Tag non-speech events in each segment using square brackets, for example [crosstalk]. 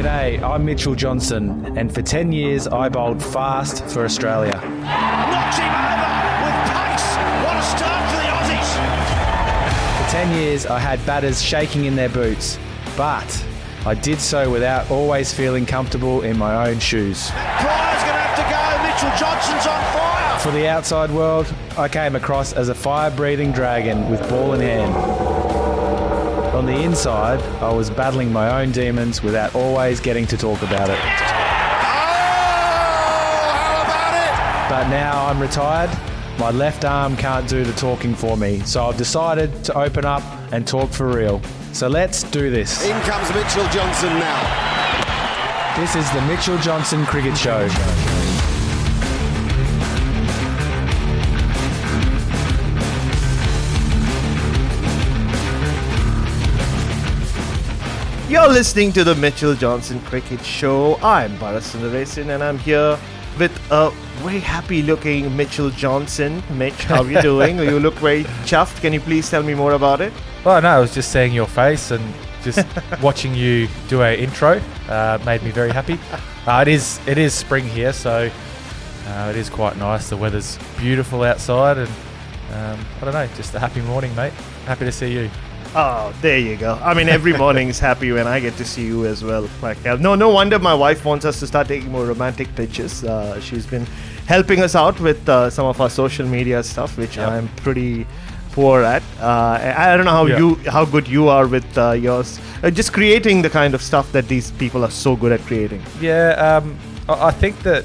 G'day, I'm Mitchell Johnson, and for 10 years I bowled fast for Australia. Knocks him over with pace. What a start for the Aussies. For 10 years I had batters shaking in their boots, but I did so without always feeling comfortable in my own shoes. Prior's going to have to go. Mitchell Johnson's on fire. For the outside world, I came across as a fire breathing dragon with ball in hand. On the inside, I was battling my own demons without always getting to talk about it. Oh, how about it? But now I'm retired. My left arm can't do the talking for me, so I've decided to open up and talk for real. So let's do this. In comes Mitchell Johnson now. This is the Mitchell Johnson Cricket Show. You're listening to the Mitchell Johnson Cricket Show. I'm Bharat Sundaresan and I'm here with a very happy looking Mitchell Johnson. Mitch, how are you [laughs] doing? you look very chuffed. Can you please tell me more about it? Well, no, I was just seeing your face and just [laughs] watching you do a intro uh, made me very happy. Uh, it is it is spring here, so uh, it is quite nice. The weather's beautiful outside, and um, I don't know, just a happy morning, mate. Happy to see you. Oh, there you go. I mean, every morning is happy when I get to see you as well. Like, no, no wonder my wife wants us to start taking more romantic pictures. Uh, she's been helping us out with uh, some of our social media stuff, which Yep. I'm pretty poor at. Uh, I don't know how Yeah. you how good you are with uh, yours. Uh, just creating the kind of stuff that these people are so good at creating. Yeah, um, I, I think that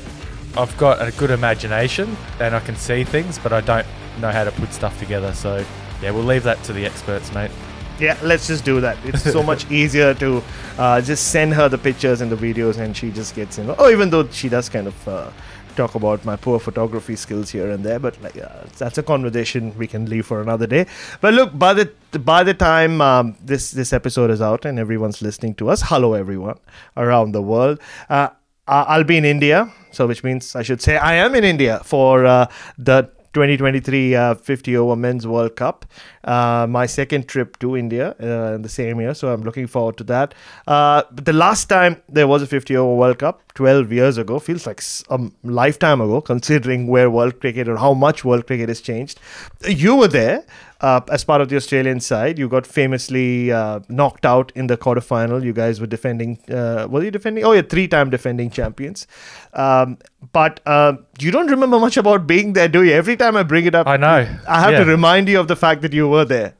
I've got a good imagination and I can see things, but I don't know how to put stuff together. So yeah, we'll leave that to the experts, mate. Yeah, let's just do that. It's so much [laughs] easier to uh, just send her the pictures and the videos, and she just gets in. Oh, even though she does kind of uh, talk about my poor photography skills here and there, but like uh, that's a conversation we can leave for another day. But look, by the by the time um, this this episode is out and everyone's listening to us, hello everyone around the world. Uh, I- I'll be in India, so which means I should say I am in India for uh, the 2023 uh, 50 over men's World Cup. Uh, my second trip to India uh, in the same year, so I'm looking forward to that. Uh, the last time there was a 50 over World Cup, 12 years ago, feels like a lifetime ago, considering where world cricket or how much world cricket has changed. You were there. Uh, as part of the Australian side, you got famously uh, knocked out in the quarterfinal. You guys were defending. Uh, were you defending? Oh, yeah, three-time defending champions. Um, but uh, you don't remember much about being there, do you? Every time I bring it up, I know. I have Yeah. to remind you of the fact that you were there.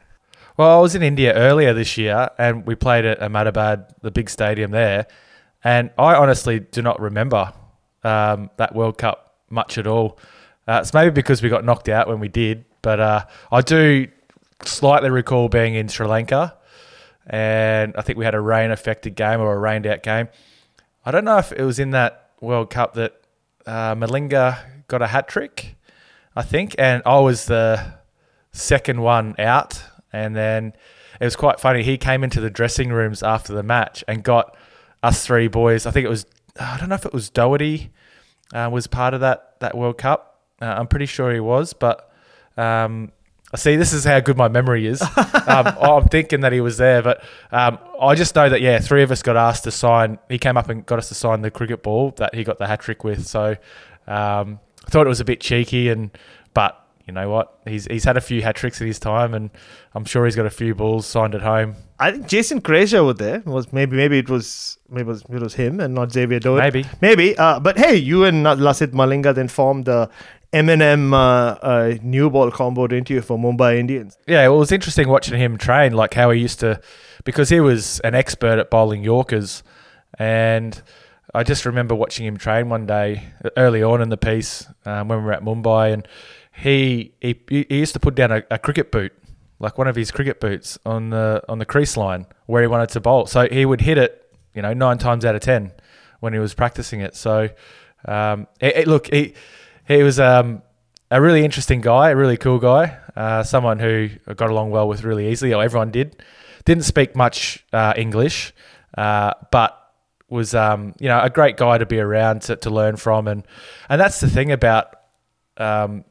Well, I was in India earlier this year, and we played at Ahmedabad, the big stadium there. And I honestly do not remember um, that World Cup much at all. Uh, it's maybe because we got knocked out when we did, but uh, I do slightly recall being in Sri Lanka, and I think we had a rain-affected game or a rained-out game. I don't know if it was in that World Cup that uh, Malinga got a hat trick, I think, and I was the second one out. And then it was quite funny. He came into the dressing rooms after the match and got us three boys. I think it was, I don't know if it was Doherty uh, was part of that that World Cup. Uh, I'm pretty sure he was, but um, see. This is how good my memory is. [laughs] um, I'm thinking that he was there, but um, I just know that yeah, three of us got asked to sign. He came up and got us to sign the cricket ball that he got the hat trick with. So um, I thought it was a bit cheeky, and but you know what? He's he's had a few hat tricks in his time, and I'm sure he's got a few balls signed at home. I think Jason Frazier was there. Was maybe maybe it was maybe it was, it was him and not Xavier Doherty. Maybe. maybe. Uh, but hey, you and Lasith Malinga then formed the Eminem uh, uh, new ball combo, didn't you, for Mumbai Indians? Yeah, well, it was interesting watching him train, like how he used to, because he was an expert at bowling Yorkers, and I just remember watching him train one day early on in the piece um, when we were at Mumbai, and he he, he used to put down a, a cricket boot, like one of his cricket boots, on the on the crease line where he wanted to bowl. So he would hit it you know, nine times out of ten when he was practicing it. So, um, it, it- look, he he was um, a really interesting guy, a really cool guy, uh, someone who I got along well with really easily. Or everyone did. Didn't speak much uh, English, uh, but was um, you know a great guy to be around to, to learn from, and and that's the thing about um,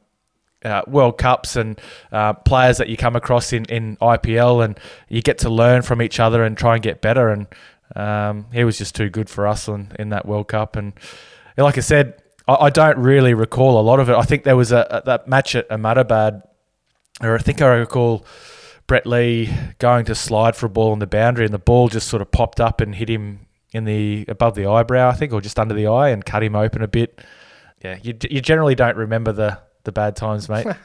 uh, World Cups and uh, players that you come across in, in IPL, and you get to learn from each other and try and get better. And um, he was just too good for us in, in that World Cup. And like I said, I, I don't really recall a lot of it. I think there was a, a that match at Ahmedabad, or I think I recall Brett Lee going to slide for a ball on the boundary, and the ball just sort of popped up and hit him in the above the eyebrow, I think, or just under the eye, and cut him open a bit. Yeah, you, you generally don't remember the the bad times, mate. [laughs]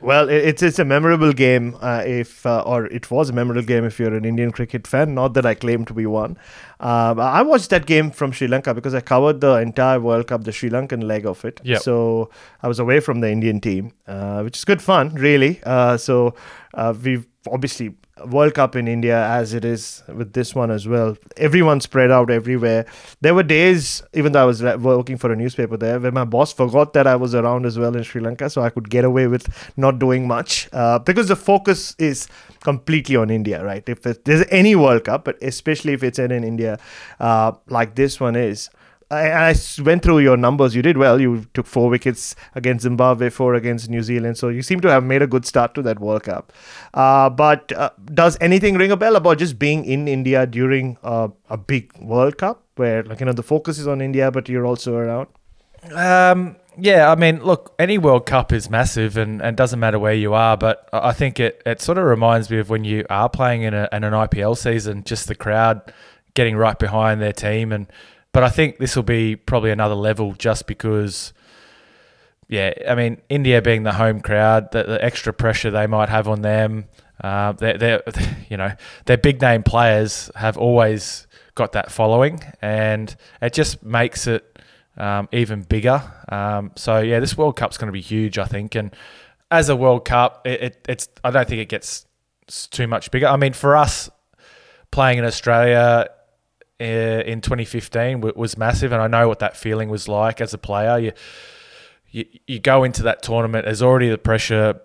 Well, it's it's a memorable game. Uh, if uh, or it was a memorable game if you're an Indian cricket fan. Not that I claim to be one. Um, I watched that game from Sri Lanka because I covered the entire World Cup, the Sri Lankan leg of it. Yep. So I was away from the Indian team, uh, which is good fun, really. Uh, so uh, we've obviously World Cup in India as it is with this one as well. Everyone spread out everywhere. There were days, even though I was working for a newspaper there, where my boss forgot that I was around as well in Sri Lanka, so I could get away with not doing much uh, because the focus is completely on India, right? If it- there's any World Cup, but especially if it's in, in India, uh, like this one is. I, I went through your numbers. You did well. You took four wickets against Zimbabwe, four against New Zealand. So you seem to have made a good start to that World Cup. Uh, but uh, does anything ring a bell about just being in India during uh, a big World Cup, where like you know the focus is on India, but you're also around? Um, yeah, I mean, look, any World Cup is massive and, and doesn't matter where you are, but I I think it, it sort of reminds me of when you are playing in, a, in an IPL season, just the crowd getting right behind their team. And But I think this will be probably another level just because, yeah, I mean, India being the home crowd, the, the extra pressure they might have on them, uh, they're, they're, [laughs] you know, their big name players have always got that following, and it just makes it um, even bigger. Um, so yeah, this World Cup's going to be huge, I think. And as a World Cup, it, it, it's I don't think it gets too much bigger. I mean, for us playing in Australia Uh, in 2015 was massive, and I know what that feeling was like as a player. You you, you go into that tournament, there's already the pressure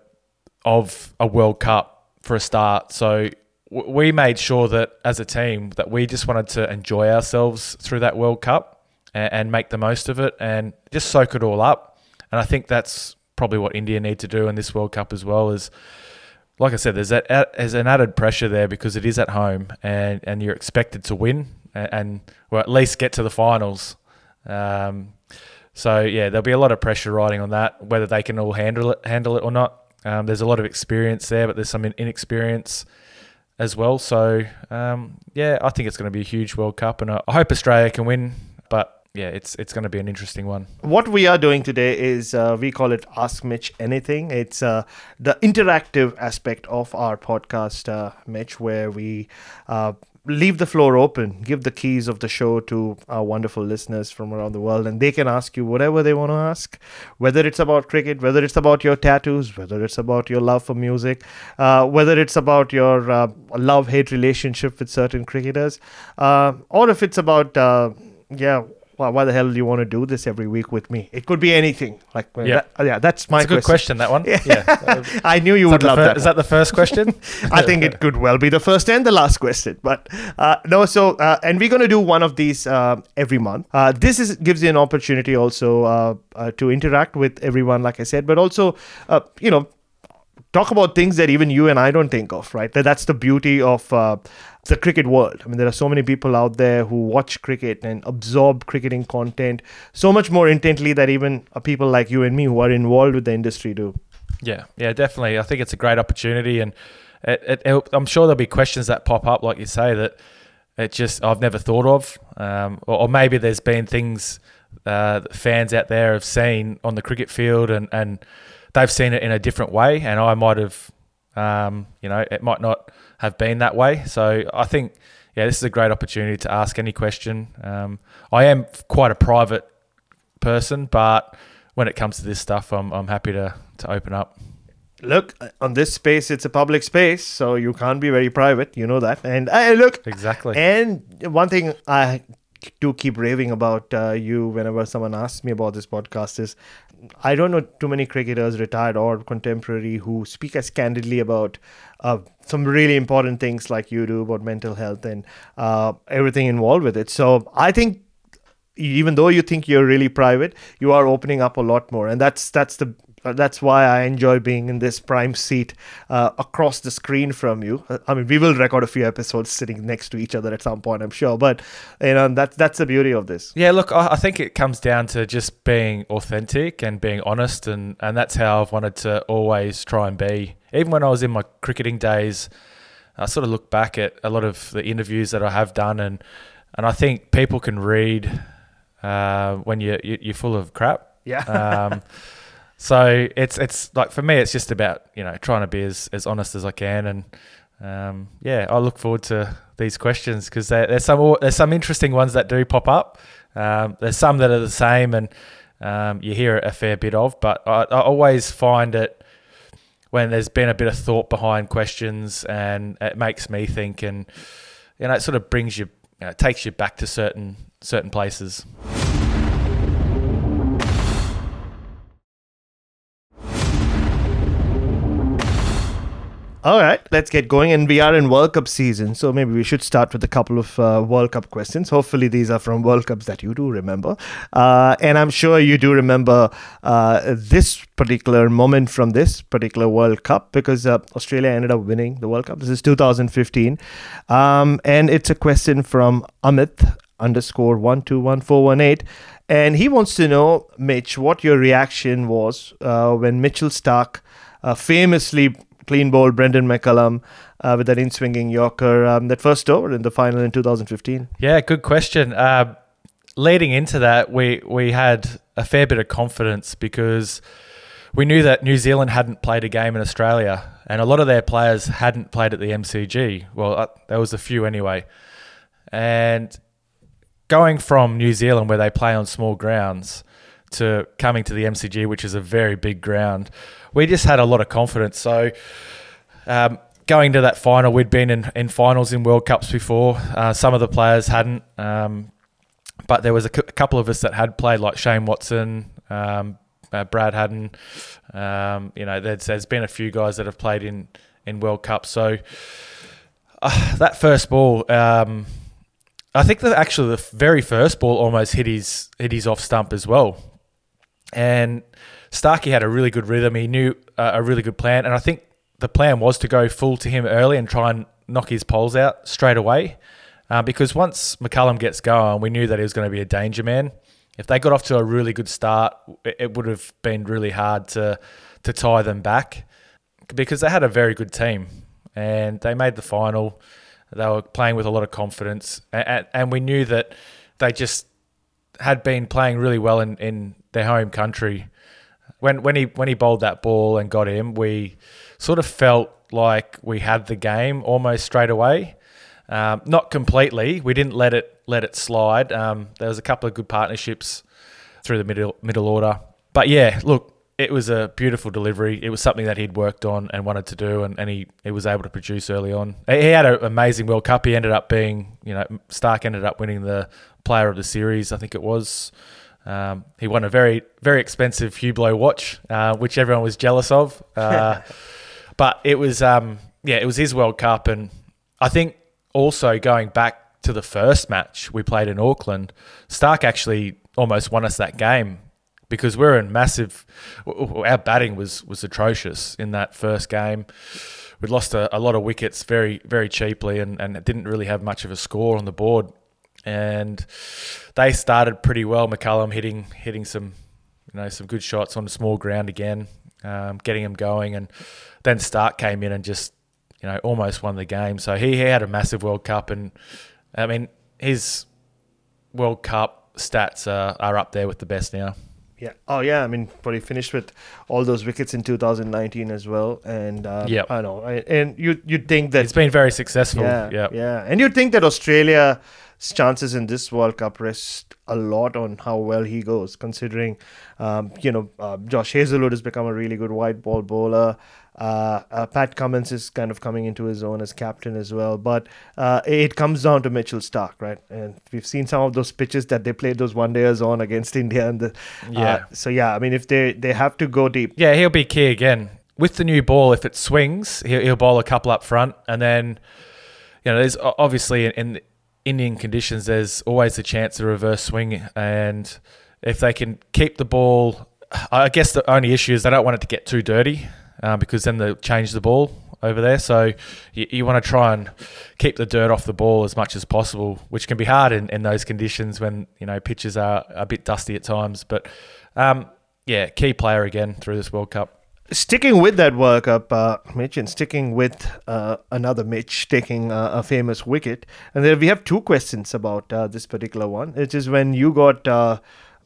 of a World Cup for a start. So we made sure that as a team that we just wanted to enjoy ourselves through that World Cup and, and make the most of it and just soak it all up. And I think that's probably what India need to do in this World Cup as well. Is like I said, there's that there's an added pressure there because it is at home and, and you're expected to win and, or at least get to the finals. Um, so yeah, there'll be a lot of pressure riding on that, whether they can all handle it, handle it or not. Um, there's a lot of experience there, but there's some inexperience as well. So um, yeah, I think it's going to be a huge World Cup, and I, I hope Australia can win. But yeah, it's it's going to be an interesting one. what we are doing today is uh, we call it Ask Mitch Anything. It's uh, the interactive aspect of our podcast, uh, Mitch, where we uh, leave the floor open, give the keys of the show to our wonderful listeners from around the world, and they can ask you whatever they want to ask, whether it's about cricket, whether it's about your tattoos, whether it's about your love for music, uh, whether it's about your uh, love hate relationship with certain cricketers, uh, or if it's about, uh, yeah, why, why the hell do you want to do this every week with me? It could be anything. Like, Yeah. that- yeah, that's my good question. That one. [laughs] Yeah. [laughs] I knew you would love fir- that. is that the first question? [laughs] I think it could well be the first and the last question. But uh, no, so uh, and we're going to do one of these uh, every month. Uh, this is gives you an opportunity also uh, uh, to interact with everyone, like I said, but also uh, you know talk about things that even you and I don't think of, right? That that's the beauty of uh, the cricket world. I mean, there are so many people out there who watch cricket and absorb cricketing content so much more intently that even uh, people like you and me who are involved with the industry do. Yeah, yeah, definitely. I think it's a great opportunity, and it, it, it- I'm sure there'll be questions that pop up, like you say, that it just I've never thought of, um, or, or maybe there's been things uh, that fans out there have seen on the cricket field, and, and they've seen it in a different way, and I might have, um, you know, it might not have been that way. So I think, yeah, this is a great opportunity to ask any question. Um, I am quite a private person, but when it comes to this stuff, I'm, I'm happy to, to open up. look on this space it's a public space so you can't be very private you know that and i look Exactly. and one thing i do keep raving about uh, you whenever someone asks me about this podcast is i don't know too many cricketers retired or contemporary who speak as candidly about uh, some really important things like you do about mental health and uh, everything involved with it. So i think even though you think you're really private, you are opening up a lot more, and that's that's the that's why I enjoy being in this prime seat uh, across the screen from you. Uh, I mean, we will record a few episodes sitting next to each other at some point, I'm sure. But you know, that's that's the beauty of this. Yeah, look, I I think it comes down to just being authentic and being honest, and, and that's how I've wanted to always try and be. Even when I was in my cricketing days, I sort of look back at a lot of the interviews that I have done, and, and I think people can read uh, when you, you you're full of crap. Yeah. Um, [laughs] so it's it's like for me, it's just about you know trying to be as, as honest as I can, and um, yeah, I look forward to these questions because there's some there's some interesting ones that do pop up. Um, there's some that are the same, and um, you hear a fair bit of, but I, I always find it when there's been a bit of thought behind questions, and it makes me think, and you know, it sort of brings you, you know, it takes you back to certain certain places. All right, let's get going. And we are in World Cup season, so maybe we should start with a couple of uh, World Cup questions. Hopefully, these are from World Cups that you do remember. Uh, and I'm sure you do remember uh, this particular moment from this particular World Cup because uh, Australia ended up winning the World Cup. This is 2015. Um, and it's a question from Amit underscore 121418. And he wants to know, Mitch, what your reaction was uh, when Mitchell Starc uh, famously clean bowled Brendon McCullum uh, with that in swinging Yorker um, that first over in the final in 2015. Yeah, good question. Uh, leading into that, we we had a fair bit of confidence because we knew that New Zealand hadn't played a game in Australia, and a lot of their players hadn't played at the MCG. Well, uh, there was a few anyway, and going from New Zealand where they play on small grounds to coming to the MCG, which is a very big ground, we just had a lot of confidence. So. Um, going to that final, we'd been in, in finals in World Cups before. Uh, some of the players hadn't, um, but there was a, cou- a couple of us that had played, like Shane Watson, um, uh, Brad Haddin. Um, you know, there's, there's been a few guys that have played in, in World Cups. So uh, that first ball, um, I think that actually the very first ball almost hit his hit his off stump as well. And Starcy had a really good rhythm. He knew uh, a really good plan, and I think the plan was to go full to him early and try and knock his poles out straight away. Uh, because once McCullum gets going, we knew that he was going to be a danger man. If they got off to a really good start, it, would have been really hard to to tie them back because they had a very good team and they made the final. They were playing with a lot of confidence, and, and we knew that they just had been playing really well in, in their home country. When when he when he bowled that ball and got him, we sort of felt like we had the game almost straight away. Um, not completely. We didn't let it let it slide. Um, there was a couple of good partnerships through the middle middle order, but yeah, look, it was a beautiful delivery. It was something that he'd worked on and wanted to do, and, and he, he was able to produce early on. He he had an amazing World Cup. He ended up being, you know, Starc ended up winning the Player of the Series, I think it was. Um, he won a very very expensive Hublot watch, uh, which everyone was jealous of. Uh, [laughs] but it was um, yeah, it was his World Cup, and I think also going back to the first match we played in Auckland, Starc actually almost won us that game because we were in massive. Our batting was was atrocious in that first game. We'd lost a, a lot of wickets very very cheaply, and and didn't really have much of a score on the board. And they started pretty well. McCullum hitting hitting some you know some good shots on the small ground again, um, getting them going, and then Starc came in and just you know almost won the game. So he, he had a massive World Cup, and I mean his World Cup stats are, are up there with the best now. Yeah. Oh, yeah. I mean, but he finished with all those wickets in 2019 as well. And uh, Yep. I know. And you you'd think that It's been very successful. Yeah, Yeah, yeah. And you'd think that Australia's chances in this World Cup rest a lot on how well he goes, considering, um, you know, uh, Josh Hazlewood has become a really good white ball bowler. Uh, uh, Pat Cummins is kind of coming into his own as captain as well. But uh, it comes down to Mitchell Starc, right? And we've seen some of those pitches that they played those one dayers on against India. And the, Yeah. Uh, so yeah, I mean, if they they have to go deep, Yeah, he'll be key again. With the new ball, if it swings, he'll, he'll bowl a couple up front. And then, you know, there's obviously in, in Indian conditions, there's always a chance of reverse swing. And if they can keep the ball, I guess the only issue is they don't want it to get too dirty uh, because then they'll change the ball over there. So you, you want to try and keep the dirt off the ball as much as possible, which can be hard in, in those conditions when, you know, pitches are a bit dusty at times. But um, yeah, key player again through this World Cup. Sticking with that World Cup, uh, Mitch, and sticking with uh, another Mitch taking uh, a famous wicket. And then we have two questions about uh, this particular one, which is when you got uh,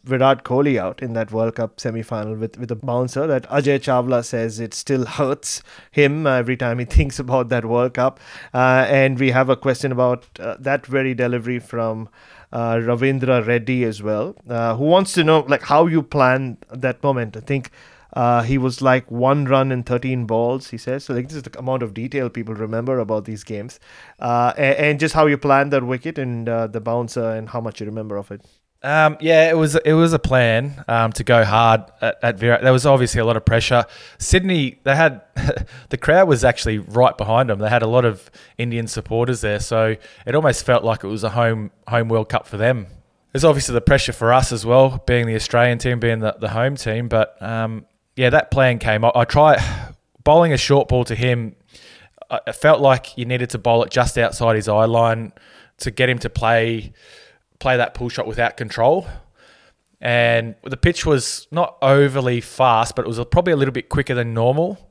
Virat Kohli out in that World Cup semi-final with, with a bouncer that Ajay Chavla says it still hurts him every time he [laughs] thinks about that World Cup. Uh, and we have a question about uh, that very delivery from uh, Ravindra Reddy as well, uh, who wants to know like how you plan that moment. I think uh, he was like one run in 13 balls, he says. So, like, this is the amount of detail people remember about these games. Uh, and, and just how you planned that wicket and the bouncer and how much you remember of it. Um, yeah, it was it was a plan um, to go hard at, at Virat. There was obviously a lot of pressure. Sydney, they had [laughs] the crowd was actually right behind them. They had a lot of Indian supporters there, so it almost felt like it was a home home World Cup for them. There's obviously the pressure for us as well, being the Australian team, being the, the home team. But um, yeah, that plan came. I, I try [sighs] bowling a short ball to him. I- It felt like you needed to bowl it just outside his eye line to get him to play play that pull shot without control. And the pitch was not overly fast, but it was probably a little bit quicker than normal.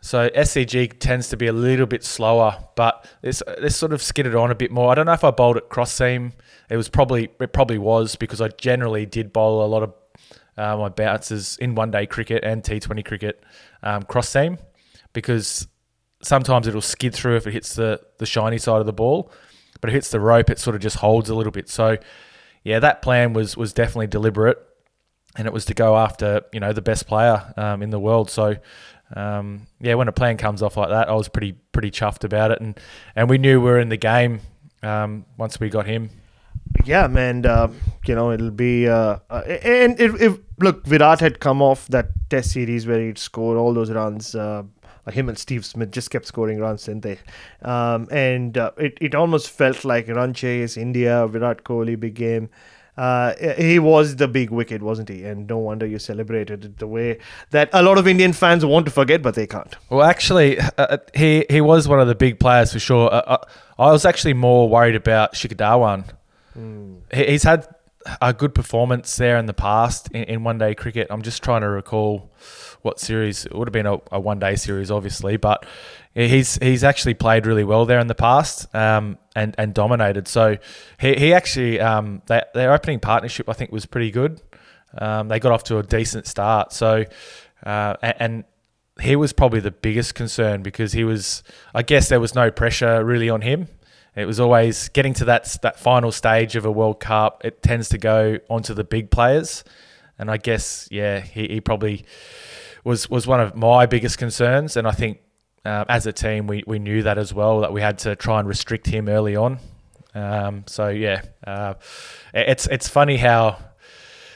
So SCG tends to be a little bit slower, but this this sort of skidded on a bit more. I don't know if I bowled it cross seam. It was probably it probably was because I generally did bowl a lot of uh, my bounces in one day cricket and T20 cricket um, cross seam because sometimes it'll skid through if it hits the the shiny side of the ball, but it hits the rope, it sort of just holds a little bit. So yeah, that plan was was definitely deliberate, and it was to go after you know the best player um, in the world. So um, yeah, when a plan comes off like that, I was pretty pretty chuffed about it, and and we knew we were in the game um, once we got him. Yeah, man. Uh, you know, it'll be. Uh, uh, and if, if look, Virat had come off that Test series where he'd scored all those runs. Uh, him and Steve Smith just kept scoring runs, didn't they? Um, and uh, it it almost felt like run chase, India, Virat Kohli, big game. Uh, he was the big wicket, wasn't he? And no wonder you celebrated it the way that a lot of Indian fans want to forget, but they can't. Well, actually, uh, he he was one of the big players for sure. Uh, uh, I was actually more worried about Shikhar Dhawan. He, he's had a good performance there in the past in, in one day cricket. I'm just trying to recall what series it would have been a, a one day series, obviously, but he's he's actually played really well there in the past um, and and dominated. So he he actually um, they, their opening partnership I think was pretty good. Um, they got off to a decent start. So uh, and, and he was probably the biggest concern because he was I guess there was no pressure really on him. It was always getting to that that final stage of a World Cup. It tends to go onto the big players, and I guess yeah, he, he probably was was one of my biggest concerns. And I think um, as a team, we, we knew that as well that we had to try and restrict him early on. Um, so yeah, uh, it's it's funny how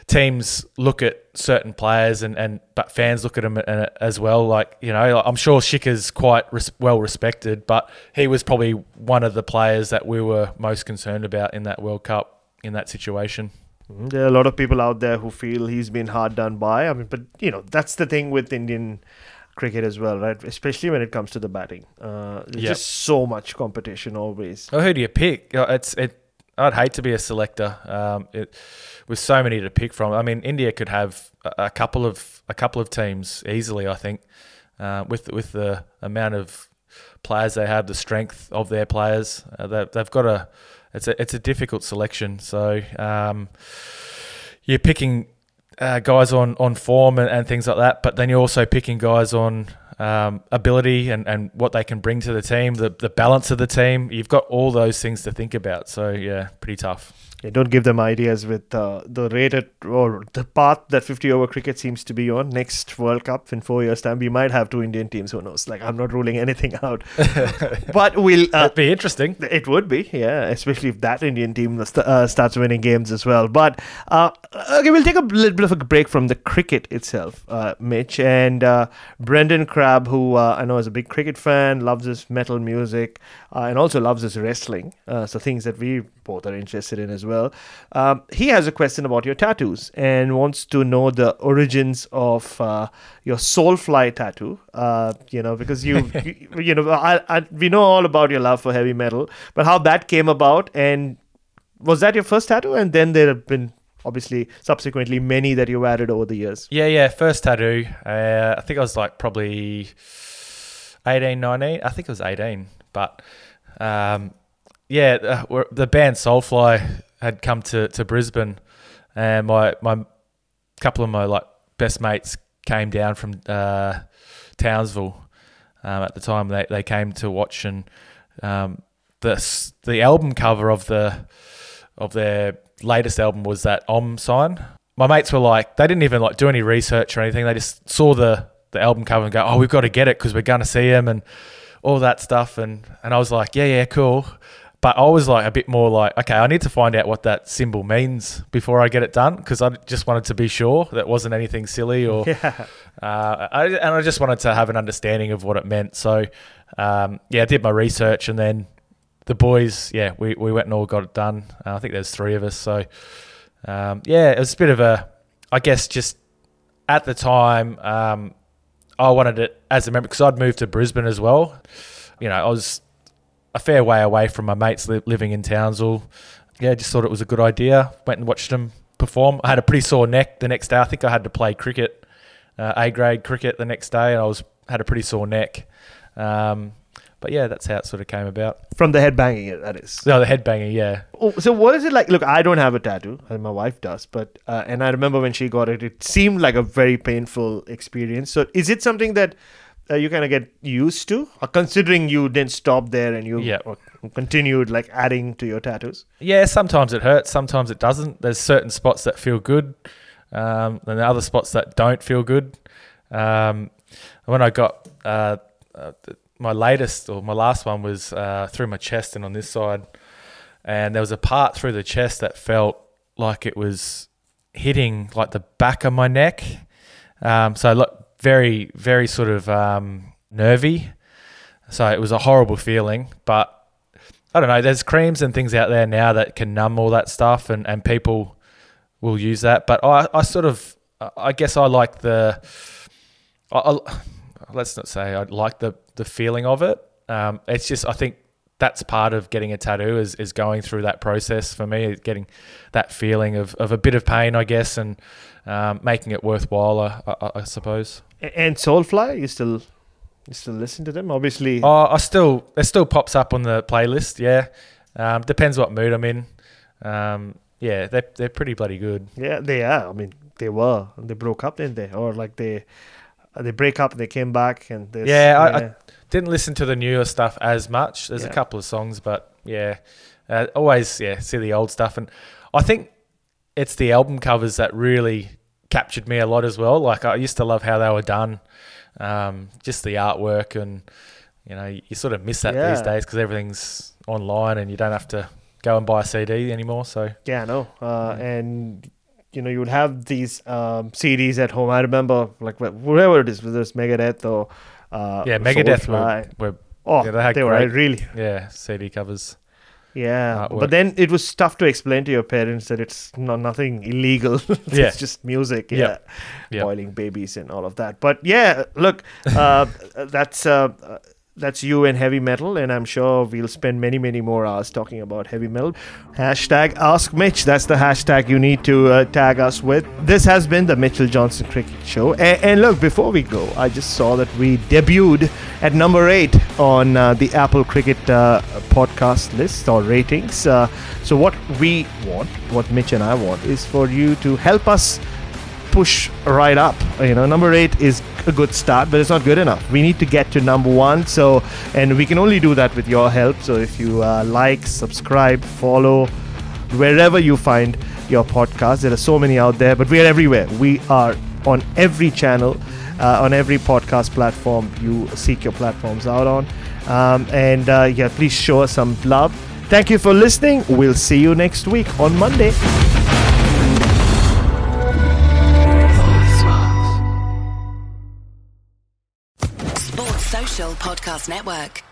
teams look at certain players and, and but fans look at him as well. Like you know, I'm sure Shikhar's quite res- well respected, but he was probably one of the players that we were most concerned about in that World Cup in that situation. There are a lot of people out there who feel he's been hard done by. I mean, but you know that's the thing with Indian cricket as well, right? Especially when it comes to the batting. Uh, there's Yep. just so much competition always. Well, who do you pick? Uh, It's it. I'd hate to be a selector. Um, it, with so many to pick from. I mean, India could have a, a couple of a couple of teams easily. I think uh, with with the amount of players they have, the strength of their players, uh, they, they've got a. It's a it's a difficult selection. So um, you're picking uh, guys on, on form and, and things like that, but then you're also picking guys on um, ability and, and what they can bring to the team, the, the balance of the team. You've got all those things to think about. So, yeah, pretty tough. Yeah, don't give them ideas with uh, the rated or the path that 50 over cricket seems to be on. Next World Cup in four years' time, we might have two Indian teams. Who knows? Like, I'm not ruling anything [laughs] out. [laughs] but we'll. Uh, That'd be interesting. It would be, yeah, especially if that Indian team st- uh, starts winning games as well. But uh, okay, we'll take a little bit of a break from the cricket itself, uh, Mitch. And uh, Brendan Crabb, who uh, I know is a big cricket fan, loves his metal music, uh, and also loves his wrestling. Uh, so things that we both are interested in as well. Um, he has a question about your tattoos and wants to know the origins of uh, your Soulfly tattoo. Uh, you know, because you, [laughs] you, you know, I, I, we know all about your love for heavy metal, but how that came about and was that your first tattoo? And then there have been obviously subsequently many that you've added over the years. Yeah, yeah. First tattoo. Uh, I think I was like probably 18, 19. I think it was 18. But um, yeah, uh, the band Soulfly had come to, to Brisbane, and my my couple of my like best mates came down from uh, Townsville um, at the time. They they came to watch and um, the the album cover of the of their latest album was that Om sign. My mates were like, they didn't even like do any research or anything. They just saw the the album cover and go, "Oh, we've got to get it because we're going to see him and all that stuff." And and I was like, "Yeah, yeah, cool." But I was like a bit more like, okay, I need to find out what that symbol means before I get it done because I just wanted to be sure that wasn't anything silly or, [laughs] Yeah. uh, I, and I just wanted to have an understanding of what it meant. So, um, yeah, I did my research and then the boys, yeah, we, we went and all got it done. Uh, I think there's three of us. So, um, yeah, it was a bit of a, I guess, just at the time, um, I wanted it as a member because I'd moved to Brisbane as well. You know, I was a fair way away from my mates li- living in Townsville. Yeah, just thought it was a good idea. Went and watched them perform. I had a pretty sore neck the next day. I think I had to play cricket, uh, A grade cricket the next day, and I was had a pretty sore neck. Um, but yeah, that's how it sort of came about. From the head banging, that is. No, the headbanging, yeah. Oh, so what is it like? Look, I don't have a tattoo, and my wife does, but uh, and I remember when she got it, it seemed like a very painful experience. So, is it something that uh, you kind of get used to, considering you didn't stop there and you Yeah. continued like adding to your tattoos? Yeah, sometimes it hurts, sometimes it doesn't. There's certain spots that feel good, um, and the other spots that don't feel good. Um, when I got uh, uh, my latest or my last one was uh, through my chest and on this side, and there was a part through the chest that felt like it was hitting like the back of my neck. Um, so look, very, very sort of um, nervy. So it was a horrible feeling, but I don't know. There's creams and things out there now that can numb all that stuff, and, and people will use that. But I, I sort of, I guess I like the, I, I, let's not say I like the the feeling of it. Um, it's just I think that's part of getting a tattoo is, is going through that process for me, getting that feeling of, of a bit of pain, I guess, and um, making it worthwhile, I, I, I suppose. And Soulfly, you still you still listen to them? Obviously, Oh, I still it still pops up on the playlist. Yeah, um, depends what mood I'm in. Um, yeah, they're they're pretty bloody good. yeah, they are. I mean, they were. They broke up, didn't they? Or like they they break up and they came back and there's- Yeah, I, I didn't listen to the newer stuff as much. There's Yeah. a couple of songs, but yeah, uh, always yeah see the old stuff, and I think it's the album covers that really captured me a lot as well. Like I used to love how they were done, um, just the artwork, and you know you, sort of miss that these days because everything's online and you don't have to go and buy a CD anymore. So Yeah, I know. Uh, and you know, you would have these um, CDs at home. I remember, like wh- wherever it is, whether it's Megadeth or uh, yeah, Megadeth were, were Oh, yeah, they, they had were really. yeah CD covers. Yeah, artwork. but then it was tough to explain to your parents that it's no, nothing illegal. [laughs] it's Yeah. just music. Yeah, Yep. Yep. boiling babies and all of that. But yeah, look, uh, [laughs] that's uh, uh, that's you and heavy metal, and I'm sure we'll spend many, many more hours talking about heavy metal. Hashtag Ask Mitch. That's the hashtag you need to uh, tag us with. This has been the Mitchell Johnson Cricket Show. And, and look, before we go, I just saw that we debuted at number eight on uh, the Apple Cricket uh, podcast list or ratings. Uh, so what we want, what Mitch and I want, is for you to help us push right up. You know, number eight is a good start, but it's not good enough. We need to get to number one. So, and we can only do that with your help. So, if you uh, like, subscribe, follow, wherever you find your podcast, there are so many out there, but we are everywhere. We are on every channel, uh, on every podcast platform you seek your platforms out on. Um, and uh, yeah, please show us some love. Thank you for listening. We'll see you next week on Monday. Podcast Network.